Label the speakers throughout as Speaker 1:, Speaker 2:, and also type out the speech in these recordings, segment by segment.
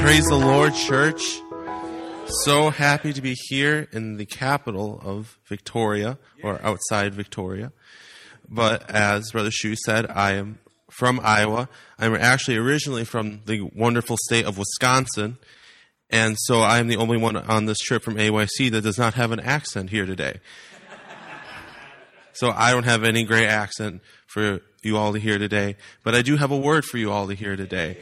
Speaker 1: Praise the Lord, church. So happy to be here in the capital of Victoria, or outside Victoria. But as Brother Shu said, I am from Iowa. I'm actually originally from the wonderful state of Wisconsin. And so I'm the only one on this trip from AYC that does not have an accent here today. So I don't have any great accent for you all to hear today, but I do have a word for you all to hear today.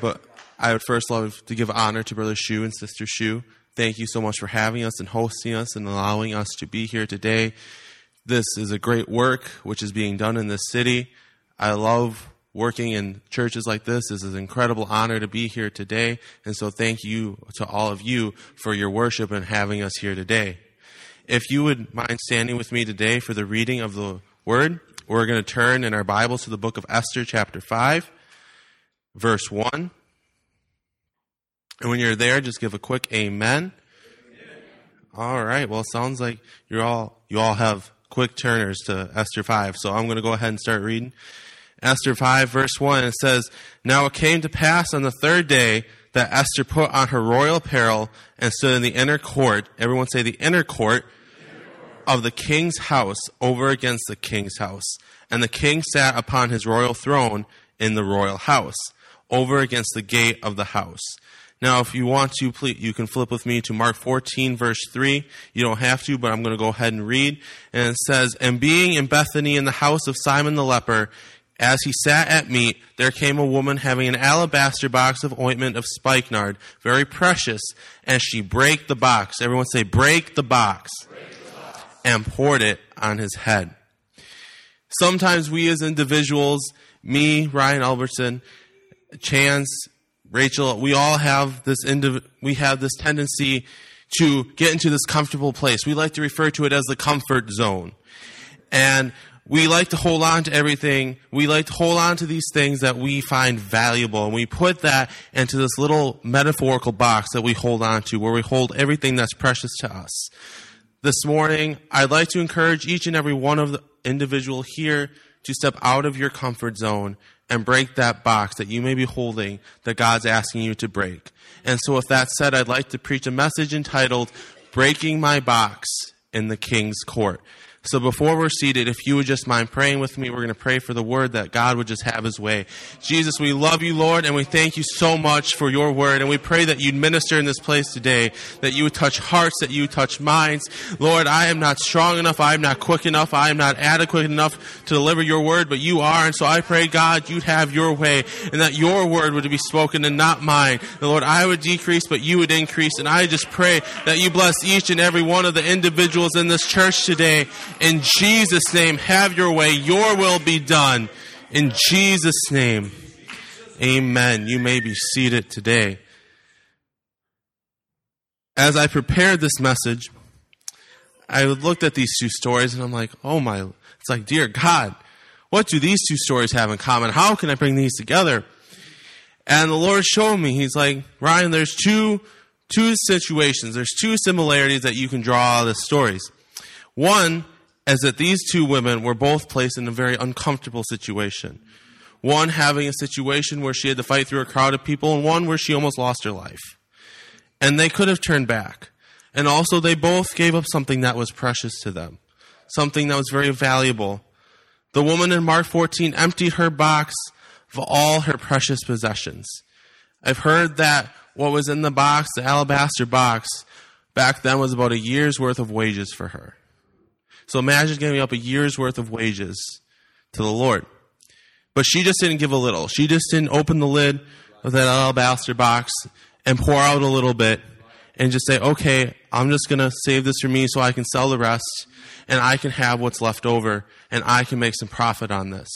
Speaker 1: But I would first love to give honor to Brother Shu and Sister Shu. Thank you so much for having us and hosting us and allowing us to be here today. This is a great work which is being done in this city. I love working in churches like this. This is an incredible honor to be here today. And so thank you to all of you for your worship and having us here today. If you would mind standing with me today for the reading of the word, we're going to turn in our Bibles to the book of Esther, chapter 5, verse 1. And when you're there, just give a quick amen. All right. Well, sounds like you're all, you all have quick turners to Esther 5. So I'm going to go ahead and start reading. Esther 5 verse 1, it says, Now it came to pass on the third day that Esther put on her royal apparel and stood in the inner court. Everyone say the inner court of the king's house over against the king's house. And the king sat upon his royal throne in the royal house over against the gate of the house. Now, if you want to, please, you can flip with me to Mark 14, verse 3. You don't have to, but I'm going to go ahead and read. And it says, And being in Bethany in the house of Simon the leper, as he sat at meat, there came a woman having an alabaster box of ointment of spikenard, very precious, and she brake the box. Everyone say, break the box. Break the box. And poured it on his head. Sometimes we as individuals, me, Ryan Albertson, Chance, Rachel, we all have this indiv- we have this tendency to get into this comfortable place. We like to refer to it as the comfort zone. And we like to hold on to everything. We like to hold on to these things that we find valuable. And we put that into this little metaphorical box that we hold on to, where we hold everything that's precious to us. This morning, I'd like to encourage each and every one of the individual here to step out of your comfort zone and break that box that you may be holding that God's asking you to break. And so with that said, I'd like to preach a message entitled Breaking My Box in the King's Court. So before we're seated, if you would just mind praying with me, we're going to pray for the word that God would just have his way. Jesus, we love you, Lord, and we thank you so much for your word. And we pray that you'd minister in this place today, that you would touch hearts, that you would touch minds. Lord, I am not strong enough. I am not quick enough. I am not adequate enough to deliver your word, but you are. And so I pray, God, you'd have your way and that your word would be spoken and not mine. And Lord, I would decrease, but you would increase. And I just pray that you bless each and every one of the individuals in this church today in Jesus' name, have your way. Your will be done. In Jesus' name, amen. You may be seated today. As I prepared this message, I looked at these two stories and I'm like, oh my, it's like, dear God, what do these two stories have in common? How can I bring these together? And the Lord showed me, He's like, Ryan, there's two, two situations. There's two similarities that you can draw out of the stories. One is that these two women were both placed in a very uncomfortable situation. One having a situation where she had to fight through a crowd of people, and one where she almost lost her life. And they could have turned back. And also, they both gave up something that was precious to them, something that was very valuable. The woman in Mark 14 emptied her box of all her precious possessions. I've heard that what was in the box, the alabaster box, back then was about a year's worth of wages for her. So imagine giving up a year's worth of wages to the Lord. But she just didn't give a little. She just didn't open the lid of that alabaster box and pour out a little bit and just say, okay, I'm just going to save this for me so I can sell the rest and I can have what's left over and I can make some profit on this.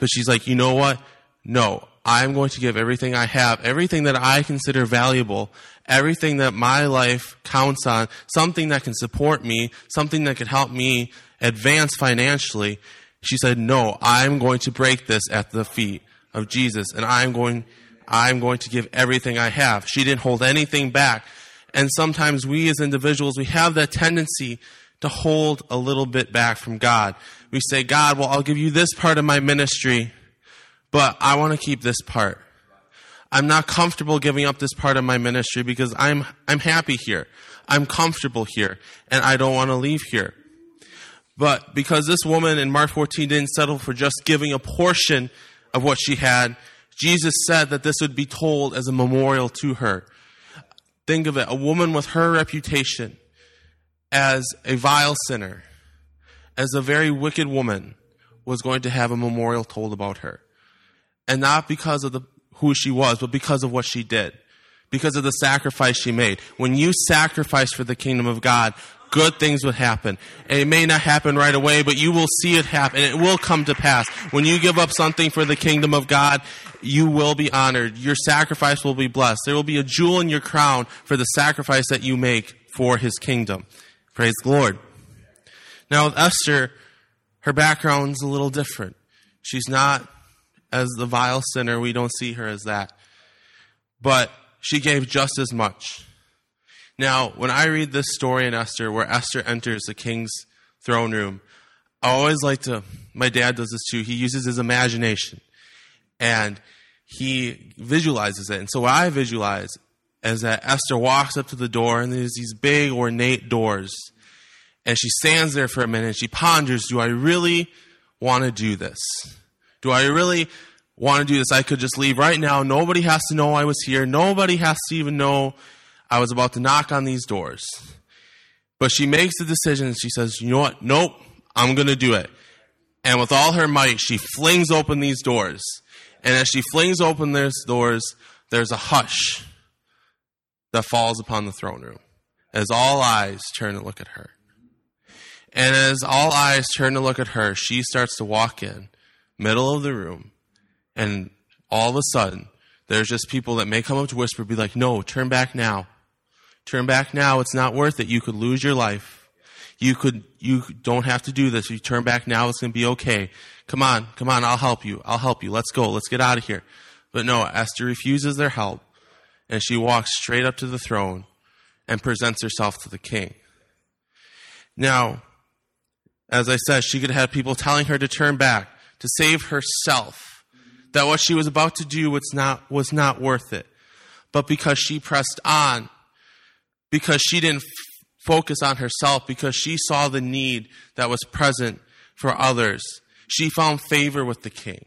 Speaker 1: But she's like, you know what? No, I'm going to give everything I have, everything that I consider valuable, everything that my life counts on, something that can support me, something that can help me advance financially. She said, no, I'm going to break this at the feet of Jesus and I'm going, I'm going to give everything I have. She didn't hold anything back. And sometimes we as individuals, we have that tendency to hold a little bit back from God. We say, God, well, I'll give you this part of my ministry, but I want to keep this part. I'm not comfortable giving up this part of my ministry because I'm, I'm happy here. I'm comfortable here and I don't want to leave here. But because this woman in Mark 14 didn't settle for just giving a portion of what she had, Jesus said that this would be told as a memorial to her. Think of it, a woman with her reputation as a vile sinner, as a very wicked woman, was going to have a memorial told about her. And not because of the, who she was, but because of what she did. Because of the sacrifice she made. When you sacrifice for the kingdom of God, good things would happen. And it may not happen right away, but you will see it happen. It will come to pass. When you give up something for the kingdom of God, you will be honored. Your sacrifice will be blessed. There will be a jewel in your crown for the sacrifice that you make for his kingdom. Praise the Lord. Now with Esther, her background's a little different. She's not as the vile sinner. We don't see her as that. But she gave just as much. Now, when I read this story in Esther, where Esther enters the king's throne room, I always like to, my dad does this too, he uses his imagination and he visualizes it. And so what I visualize is that Esther walks up to the door and there's these big ornate doors. And she stands there for a minute and she ponders, do I really want to do this? Do I really want to do this? I could just leave right now. Nobody has to know I was here. Nobody has to even know I was about to knock on these doors. But she makes the decision she says, you know what? Nope, I'm going to do it. And with all her might, she flings open these doors. And as she flings open these doors, there's a hush that falls upon the throne room as all eyes turn to look at her. And as all eyes turn to look at her, she starts to walk in, middle of the room, and all of a sudden, there's just people that may come up to whisper, be like, no, turn back now. Turn back now. It's not worth it. You could lose your life. You could, you don't have to do this. If you turn back now, it's going to be okay. Come on, come on, I'll help you. I'll help you. Let's go. Let's get out of here. But no, Esther refuses their help and she walks straight up to the throne and presents herself to the king. Now, as I said, she could have people telling her to turn back, to save herself, that what she was about to do was not, was not worth it. But because she pressed on, because she didn't f- focus on herself, because she saw the need that was present for others, she found favor with the king.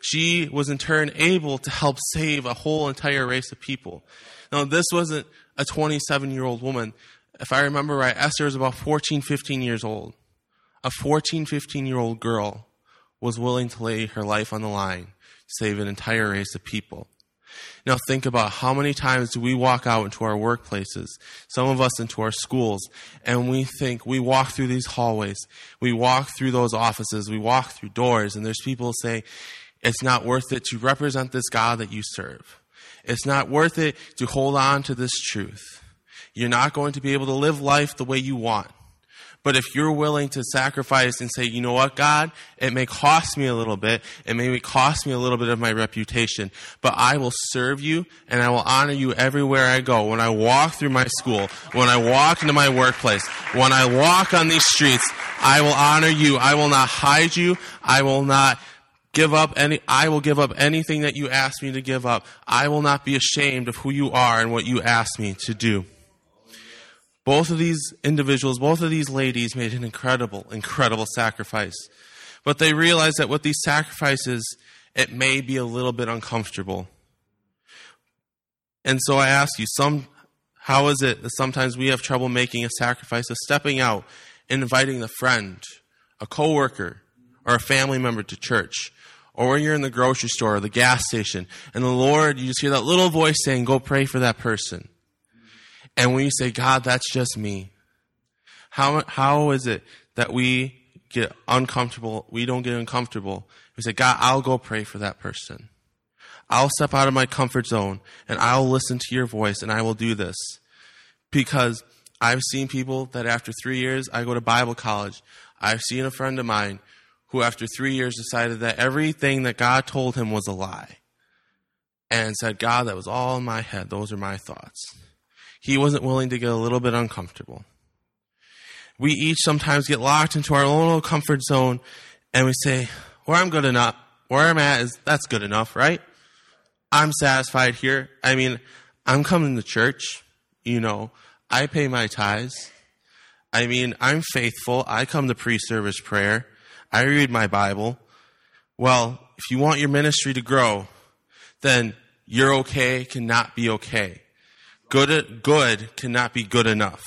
Speaker 1: She was in turn able to help save a whole entire race of people. Now, this wasn't a 27 year old woman. If I remember right, Esther was about 14, 15 years old. A 14, 15 year old girl was willing to lay her life on the line to save an entire race of people. Now think about how many times do we walk out into our workplaces, some of us into our schools, and we think we walk through these hallways, we walk through those offices, we walk through doors, and there's people saying, it's not worth it to represent this God that you serve. It's not worth it to hold on to this truth. You're not going to be able to live life the way you want. But if you're willing to sacrifice and say, you know what, God, it may cost me a little bit. It may cost me a little bit of my reputation, but I will serve you and I will honor you everywhere I go. When I walk through my school, when I walk into my workplace, when I walk on these streets, I will honor you. I will not hide you. I will not give up any, I will give up anything that you ask me to give up. I will not be ashamed of who you are and what you ask me to do. Both of these individuals, both of these ladies made an incredible, incredible sacrifice. But they realized that with these sacrifices, it may be a little bit uncomfortable. And so I ask you, some, how is it that sometimes we have trouble making a sacrifice of stepping out and inviting a friend, a coworker, or a family member to church? Or when you're in the grocery store or the gas station, and the Lord, you just hear that little voice saying, go pray for that person. And when you say, God, that's just me, how, how is it that we get uncomfortable? We don't get uncomfortable. We say, God, I'll go pray for that person. I'll step out of my comfort zone and I'll listen to your voice and I will do this. Because I've seen people that after three years, I go to Bible college. I've seen a friend of mine who after three years decided that everything that God told him was a lie. And said, God, that was all in my head. Those are my thoughts. He wasn't willing to get a little bit uncomfortable. We each sometimes get locked into our own little comfort zone and we say, where I'm good enough, where I'm at is, that's good enough, right? I'm satisfied here. I mean, I'm coming to church, you know, I pay my tithes. I mean, I'm faithful. I come to pre-service prayer. I read my Bible. Well, if you want your ministry to grow, then you're okay cannot be okay. Good, good cannot be good enough.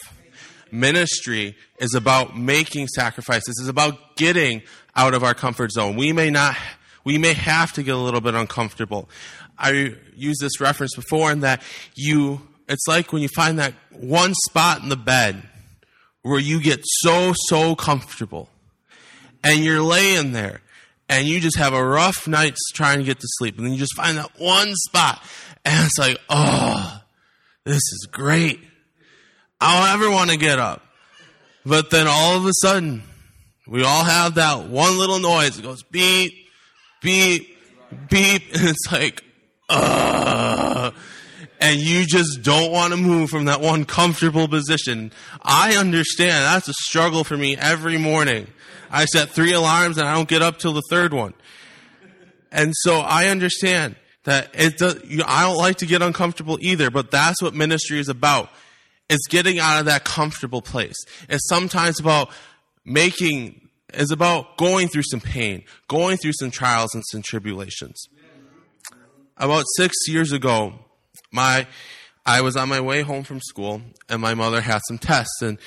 Speaker 1: Ministry is about making sacrifices. It's about getting out of our comfort zone. We may not, we may have to get a little bit uncomfortable. I used this reference before in that you, it's like when you find that one spot in the bed where you get so, so comfortable and you're laying there and you just have a rough night trying to get to sleep and then you just find that one spot and it's like, oh, this is great. I don't ever want to get up. But then all of a sudden, we all have that one little noise. It goes beep, beep, beep. And it's like, uh, and you just don't want to move from that one comfortable position. I understand. That's a struggle for me every morning. I set three alarms and I don't get up till the third one. And so I understand that it does, you I don't like to get uncomfortable either, but that's what ministry is about. It's getting out of that comfortable place. It's sometimes about making, it's about going through some pain, going through some trials and some tribulations. About six years ago, my, I was on my way home from school and my mother had some tests and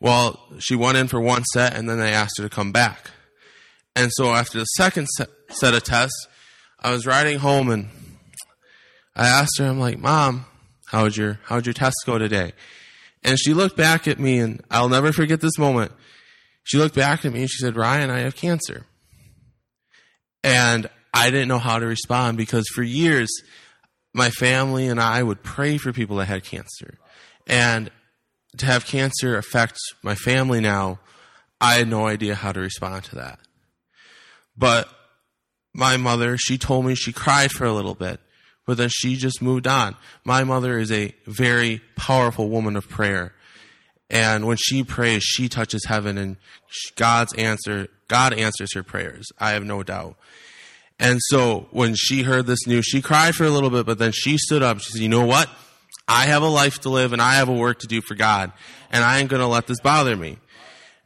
Speaker 1: well, she went in for one set and then they asked her to come back. And so after the second set, set of tests, I was riding home and I asked her, I'm like, Mom, how'd your, how'd your test go today? And she looked back at me and I'll never forget this moment. She looked back at me and she said, Ryan, I have cancer. And I didn't know how to respond because for years, my family and I would pray for people that had cancer. And to have cancer affect my family now, I had no idea how to respond to that. But my mother, she told me she cried for a little bit, but then she just moved on. My mother is a very powerful woman of prayer. And when she prays, she touches heaven and God's answer, God answers her prayers. I have no doubt. And so when she heard this news, she cried for a little bit, but then she stood up. She said, you know what? I have a life to live and I have a work to do for God and I ain't going to let this bother me.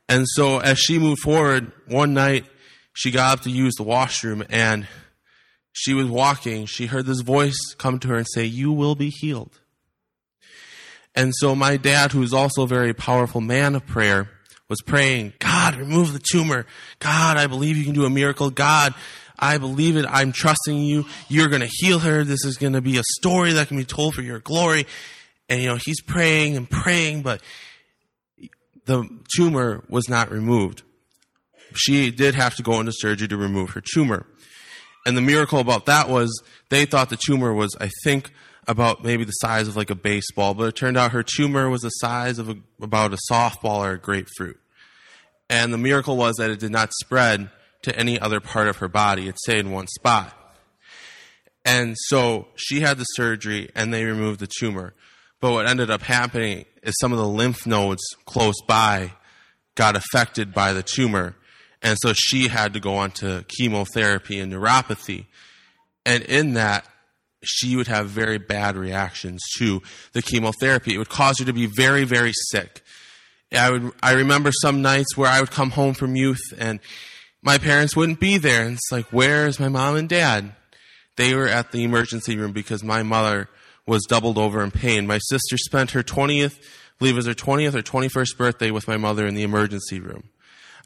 Speaker 1: And so as she moved forward, one night she got up to use the washroom and she was walking. She heard this voice come to her and say, you will be healed. And so my dad, who's also a very powerful man of prayer, was praying, God, remove the tumor. God, I believe you can do a miracle. God, I believe it. I'm trusting you. You're going to heal her. This is going to be a story that can be told for your glory. And, you know, he's praying and praying, but the tumor was not removed. She did have to go into surgery to remove her tumor. And the miracle about that was they thought the tumor was, I think, about maybe the size of like a baseball, but it turned out her tumor was the size of a, about a softball or a grapefruit. And the miracle was that it did not spread to any other part of her body. It stayed in one spot. And so she had the surgery and they removed the tumor. But what ended up happening is some of the lymph nodes close by got affected by the tumor. And so she had to go on to chemotherapy and neuropathy. And in that, she would have very bad reactions to the chemotherapy. It would cause her to be very, very sick. I would, I remember some nights where I would come home from youth and my parents wouldn't be there. And it's like, where's my mom and dad? They were at the emergency room because my mother was doubled over in pain. My sister spent her 20th, I believe it was her 20th or 21st birthday with my mother in the emergency room.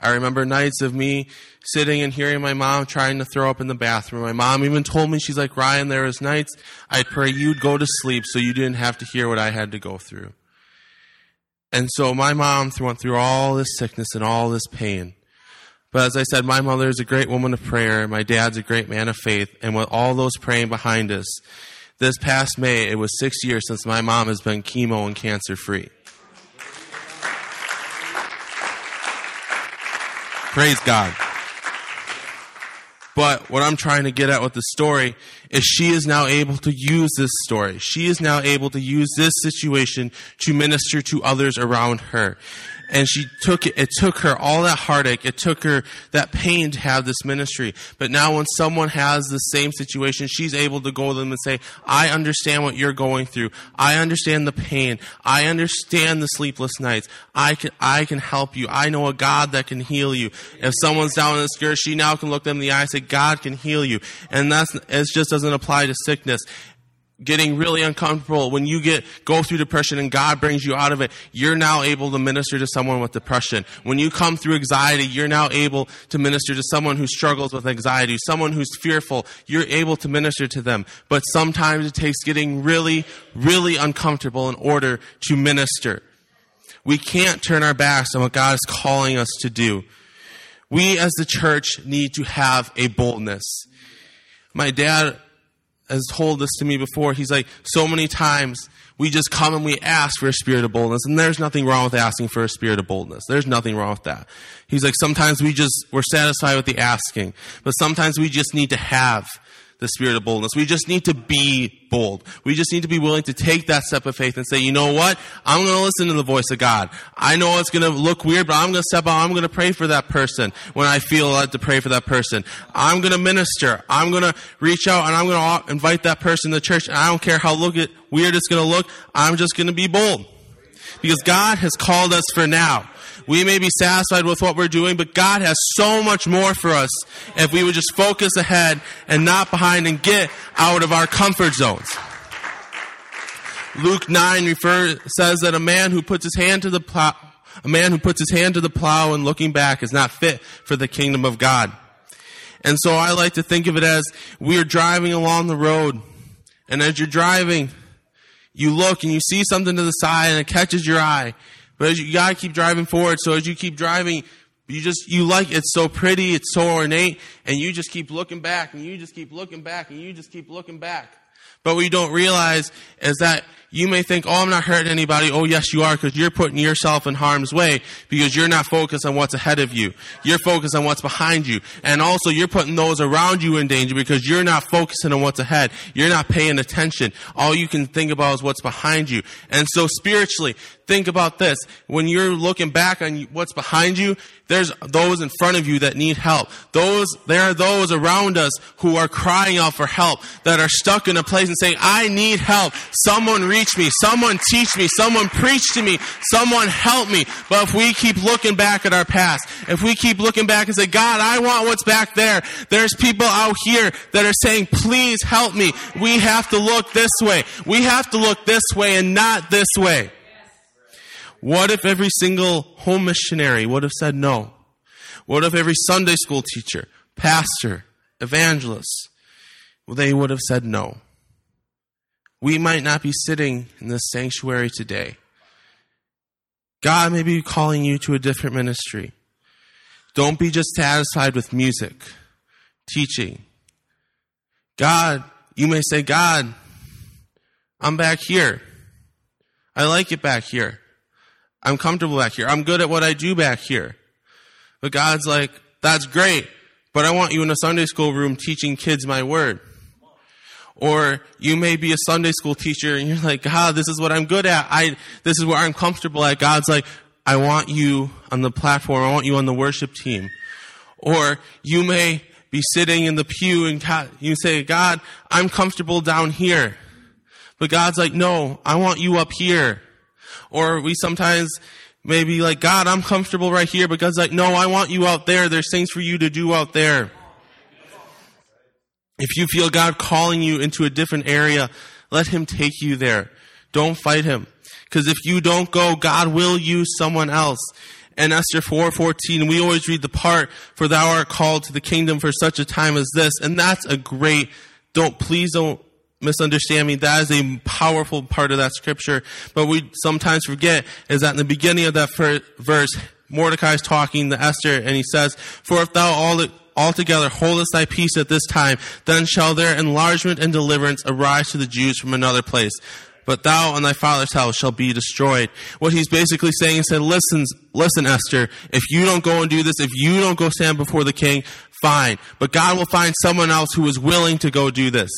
Speaker 1: I remember nights of me sitting and hearing my mom trying to throw up in the bathroom. My mom even told me, she's like, Ryan, there was nights I'd pray you'd go to sleep so you didn't have to hear what I had to go through. And so my mom went through all this sickness and all this pain. But as I said, my mother is a great woman of prayer. My dad's a great man of faith. And with all those praying behind us, this past May, it was six years since my mom has been chemo and cancer free. Praise God. But what I'm trying to get at with the story is she is now able to use this story. She is now able to use this situation to minister to others around her and she took it, it took her all that heartache, it took her that pain to have this ministry. But now when someone has the same situation, she's able to go to them and say, I understand what you're going through. I understand the pain. I understand the sleepless nights. I can, I can help you. I know a God that can heal you. If someone's down in the skirt, she now can look them in the eye and say, God can heal you. And that's, it just doesn't apply to sickness getting really uncomfortable, when you get, go through depression and God brings you out of it, you're now able to minister to someone with depression. When you come through anxiety, you're now able to minister to someone who struggles with anxiety, someone who's fearful, you're able to minister to them. But sometimes it takes getting really, really uncomfortable in order to minister. We can't turn our backs on what God is calling us to do. We as the church need to have a boldness. My dad has told this to me before. He's like, so many times we just come and we ask for a spirit of boldness, and there's nothing wrong with asking for a spirit of boldness. There's nothing wrong with that. He's like, sometimes we just, we're satisfied with the asking, but sometimes we just need to have the spirit of boldness. We just need to be bold. We just need to be willing to take that step of faith and say, you know what? I'm going to listen to the voice of God. I know it's going to look weird, but I'm going to step out. I'm going to pray for that person when I feel led to pray for that person. I'm going to minister. I'm going to reach out and I'm going to invite that person to church. And I don't care how look it, weird it's going to look. I'm just going to be bold. Because God has called us for now. We may be satisfied with what we're doing, but God has so much more for us if we would just focus ahead and not behind and get out of our comfort zones. Luke 9 refer, says that a man who puts his hand to the plow, a man who puts his hand to the plow and looking back is not fit for the kingdom of God. And so I like to think of it as we are driving along the road, and as you're driving, you look and you see something to the side and it catches your eye. But as you, you gotta keep driving forward. So as you keep driving, you just, you like, it's so pretty, it's so ornate, and you just keep looking back, and you just keep looking back, and you just keep looking back. But what you don't realize is that you may think, oh, I'm not hurting anybody. Oh, yes, you are, because you're putting yourself in harm's way because you're not focused on what's ahead of you. You're focused on what's behind you. And also, you're putting those around you in danger because you're not focusing on what's ahead. You're not paying attention. All you can think about is what's behind you. And so, spiritually, think about this. When you're looking back on what's behind you, there's those in front of you that need help. Those, there are those around us who are crying out for help, that are stuck in a place and saying, I need help. Someone reach me. Someone teach me. Someone preach to me. Someone help me. But if we keep looking back at our past, if we keep looking back and say, God, I want what's back there. There's people out here that are saying, please help me. We have to look this way. We have to look this way and not this way. What if every single home missionary would have said no? What if every Sunday school teacher, pastor, evangelist, they would have said no? We might not be sitting in this sanctuary today. God may be calling you to a different ministry. Don't be just satisfied with music, teaching. God, you may say, God, I'm back here. I like it back here. I'm comfortable back here. I'm good at what I do back here. But God's like, that's great, but I want you in a Sunday school room teaching kids my word. Or you may be a Sunday school teacher and you're like, God, this is what I'm good at. I, this is where I'm comfortable at. God's like, I want you on the platform. I want you on the worship team. Or you may be sitting in the pew and you say, God, I'm comfortable down here. But God's like, no, I want you up here. Or we sometimes maybe like, God, I'm comfortable right here because like, no, I want you out there. There's things for you to do out there. If you feel God calling you into a different area, let Him take you there. Don't fight Him. Because if you don't go, God will use someone else. And Esther 4:14, we always read the part, "For thou art called to the kingdom for such a time as this," and that's a great. Don't please don't misunderstand me. That is a powerful part of that scripture. But we sometimes forget is that in the beginning of that first verse, Mordecai is talking to Esther and he says, For if thou all altogether holdest thy peace at this time, then shall their enlargement and deliverance arise to the Jews from another place. but thou and thy father's house shall be destroyed. What he's basically saying is, said, listen, listen, Esther, if you don't go and do this, if you don't go stand before the king, fine. But God will find someone else who is willing to go do this.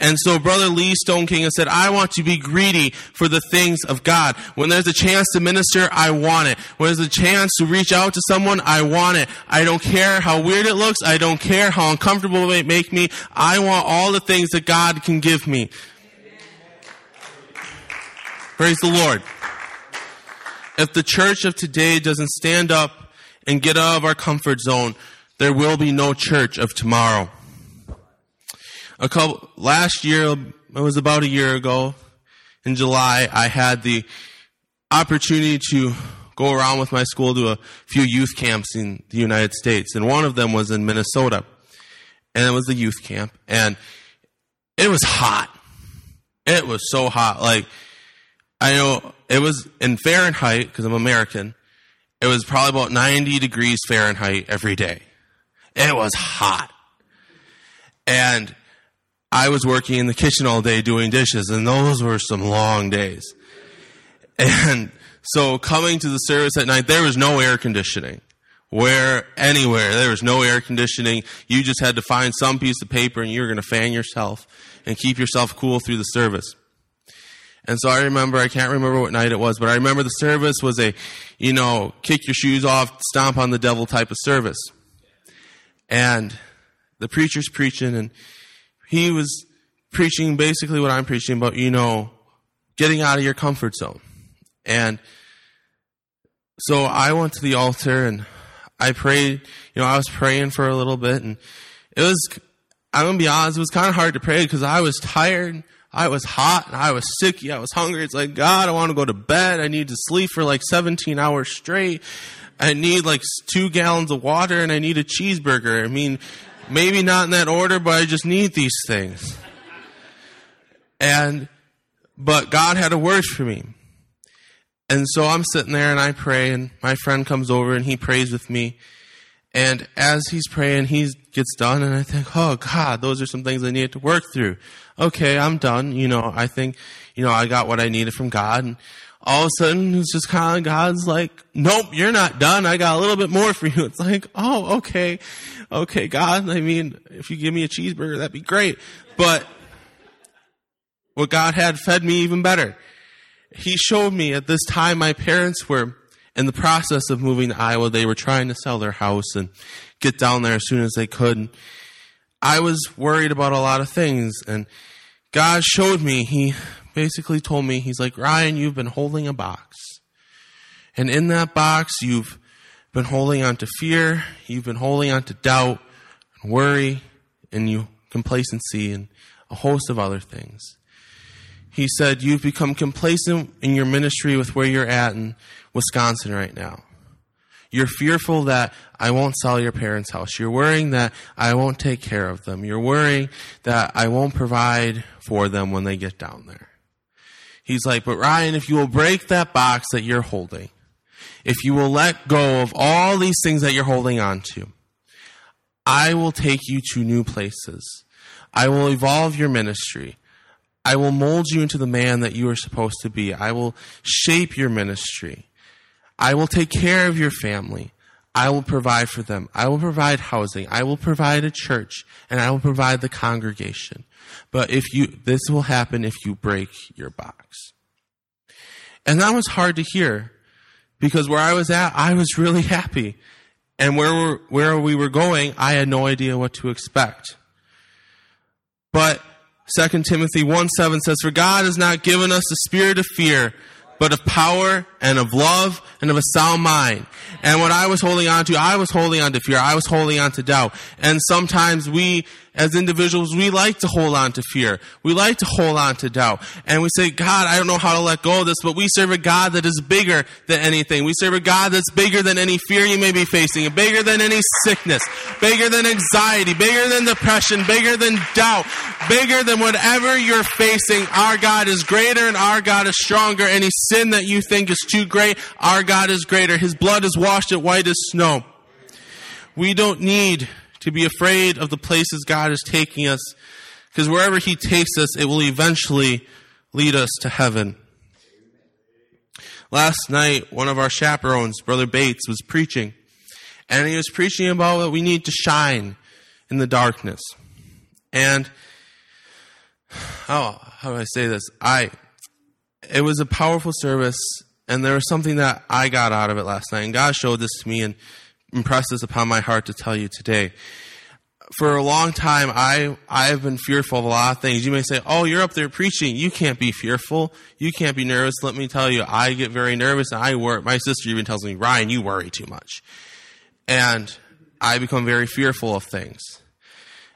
Speaker 1: And so Brother Lee Stoneking has said, I want to be greedy for the things of God. When there's a chance to minister, I want it. When there's a chance to reach out to someone, I want it. I don't care how weird it looks. I don't care how uncomfortable it may make me. I want all the things that God can give me. Praise the Lord. If the church of today doesn't stand up and get out of our comfort zone, there will be no church of tomorrow. A couple last year it was about a year ago in July I had the opportunity to go around with my school to a few youth camps in the United States and one of them was in Minnesota. And it was the youth camp and it was hot. It was so hot like I know it was in Fahrenheit because I'm American it was probably about 90 degrees Fahrenheit every day it was hot and I was working in the kitchen all day doing dishes, and those were some long days. And so coming to the service at night, there was no air conditioning. Where, anywhere, there was no air conditioning. You just had to find some piece of paper and you were going to fan yourself and keep yourself cool through the service. And so I remember, I can't remember what night it was, but I remember the service was a, you know, kick your shoes off, stomp on the devil type of service. And the preacher's preaching and he was preaching basically what I'm preaching about, you know, getting out of your comfort zone. And so I went to the altar and I prayed, you know, I was praying for a little bit and it was, I'm going to be honest, it was kind of hard to pray because I was tired. I was hot and I was sicky. I was hungry. It's like, God, I want to go to bed. I need to sleep for like 17 hours straight. I need like two gallons of water and I need a cheeseburger. I mean, Maybe not in that order, but I just need these things. And, but God had a word for me. And so I'm sitting there and I pray and my friend comes over and he prays with me. And as he's praying, he gets done and I think, oh God, those are some things I needed to work through. Okay, I'm done. You know, I think, you know, I got what I needed from God. And all of a sudden it's just kind of God's like, nope, you're not done. I got a little bit more for you. It's like, oh, okay. Okay, God. I mean, if you give me a cheeseburger, that'd be great. But what God had fed me even better. He showed me at this time my parents were in the process of moving to Iowa. They were trying to sell their house and get down there as soon as they could. And I was worried about a lot of things and God showed me, He basically told me, he's like, Ryan, you've been holding a box. And in that box, you've been holding on to fear, you've been holding on to doubt, and worry, and you complacency, and a host of other things. He said, You've become complacent in your ministry with where you're at in Wisconsin right now. You're fearful that I won't sell your parents' house. You're worrying that I won't take care of them. You're worrying that I won't provide for them when they get down there. He's like, but Ryan, if you will break that box that you're holding, if you will let go of all these things that you're holding on to, I will take you to new places. I will evolve your ministry. I will mold you into the man that you are supposed to be. I will shape your ministry. I will take care of your family. I will provide for them. I will provide housing. I will provide a church and I will provide the congregation. But if you, this will happen if you break your box. And that was hard to hear because where I was at, I was really happy. And where, where we were going, I had no idea what to expect. But 2 Timothy 1 7 says, For God has not given us the spirit of fear, but of power and of love and of a sound mind. And what I was holding on to, I was holding on to fear. I was holding on to doubt. And sometimes we as individuals, we like to hold on to fear. We like to hold on to doubt. And we say, God, I don't know how to let go of this, but we serve a God that is bigger than anything. We serve a God that's bigger than any fear you may be facing, bigger than any sickness, bigger than anxiety, bigger than depression, bigger than doubt, bigger than whatever you're facing. Our God is greater and our God is stronger. Any sin that you think is too great, our God is greater. His blood has washed it white as snow. We don't need to be afraid of the places God is taking us, because wherever He takes us, it will eventually lead us to heaven. Last night, one of our chaperones, Brother Bates, was preaching. And he was preaching about that we need to shine in the darkness. And, oh, how do I say this? I, it was a powerful service, and there was something that I got out of it last night. And God showed this to me and impressed this upon my heart to tell you today for a long time, I, I've been fearful of a lot of things. You may say, Oh, you're up there preaching. You can't be fearful. You can't be nervous. Let me tell you, I get very nervous and I worry. My sister even tells me, Ryan, you worry too much. And I become very fearful of things.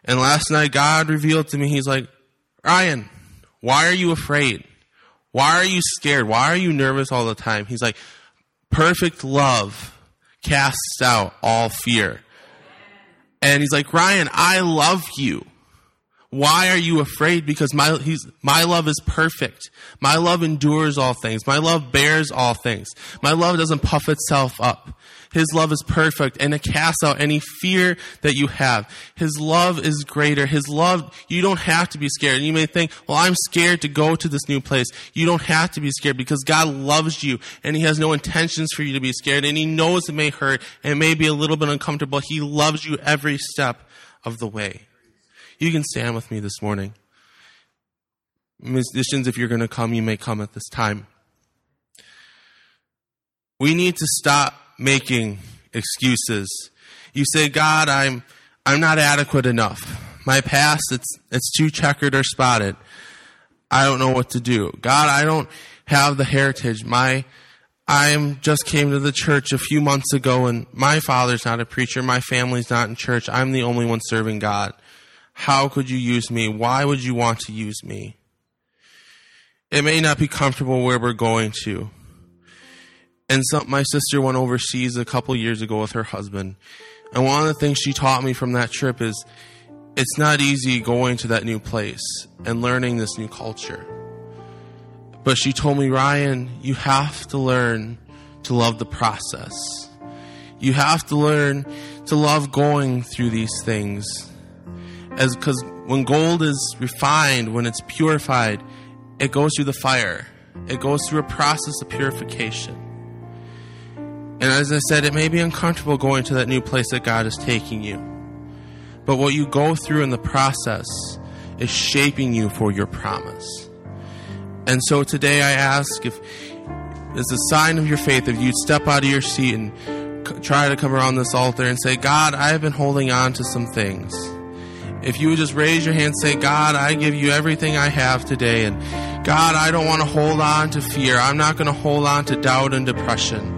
Speaker 1: And last night, God revealed to me, He's like, Ryan, why are you afraid? Why are you scared? Why are you nervous all the time? He's like, perfect love casts out all fear. And he's like, Ryan, I love you. Why are you afraid? Because my, he's, my love is perfect. My love endures all things. My love bears all things. My love doesn't puff itself up. His love is perfect and it casts out any fear that you have. His love is greater. His love, you don't have to be scared. You may think, well, I'm scared to go to this new place. You don't have to be scared because God loves you and He has no intentions for you to be scared and He knows it may hurt and it may be a little bit uncomfortable. He loves you every step of the way. You can stand with me this morning. Musicians, if you're going to come, you may come at this time. We need to stop making excuses. You say, God, I'm, I'm not adequate enough. My past, it's, it's too checkered or spotted. I don't know what to do. God, I don't have the heritage. My, I just came to the church a few months ago and my father's not a preacher. My family's not in church. I'm the only one serving God. How could you use me? Why would you want to use me? It may not be comfortable where we're going to. And some, my sister went overseas a couple years ago with her husband. And one of the things she taught me from that trip is it's not easy going to that new place and learning this new culture. But she told me, Ryan, you have to learn to love the process. You have to learn to love going through these things. As because when gold is refined, when it's purified, it goes through the fire. It goes through a process of purification. And as I said, it may be uncomfortable going to that new place that God is taking you. But what you go through in the process is shaping you for your promise. And so today I ask if, as a sign of your faith, if you'd step out of your seat and try to come around this altar and say, God, I have been holding on to some things. If you would just raise your hand and say, God, I give you everything I have today. And God, I don't want to hold on to fear. I'm not going to hold on to doubt and depression.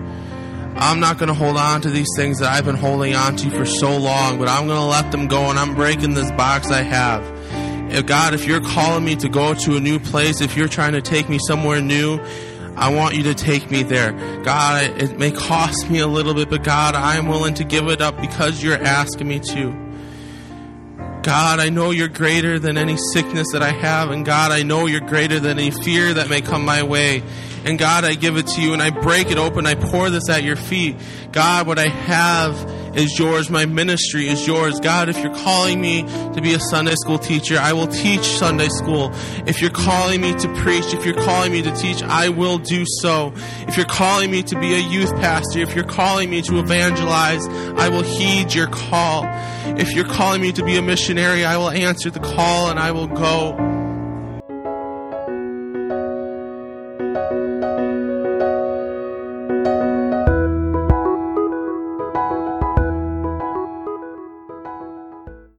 Speaker 1: I'm not going to hold on to these things that I've been holding on to for so long, but I'm going to let them go and I'm breaking this box I have. If God, if you're calling me to go to a new place, if you're trying to take me somewhere new, I want you to take me there. God, it may cost me a little bit, but God, I'm willing to give it up because you're asking me to. God, I know you're greater than any sickness that I have, and God, I know you're greater than any fear that may come my way. And God, I give it to you and I break it open. I pour this at your feet. God, what I have is yours. My ministry is yours. God, if you're calling me to be a Sunday school teacher, I will teach Sunday school. If you're calling me to preach, if you're calling me to teach, I will do so. If you're calling me to be a youth pastor, if you're calling me to evangelize, I will heed your call. If you're calling me to be a missionary, I will answer the call and I will go.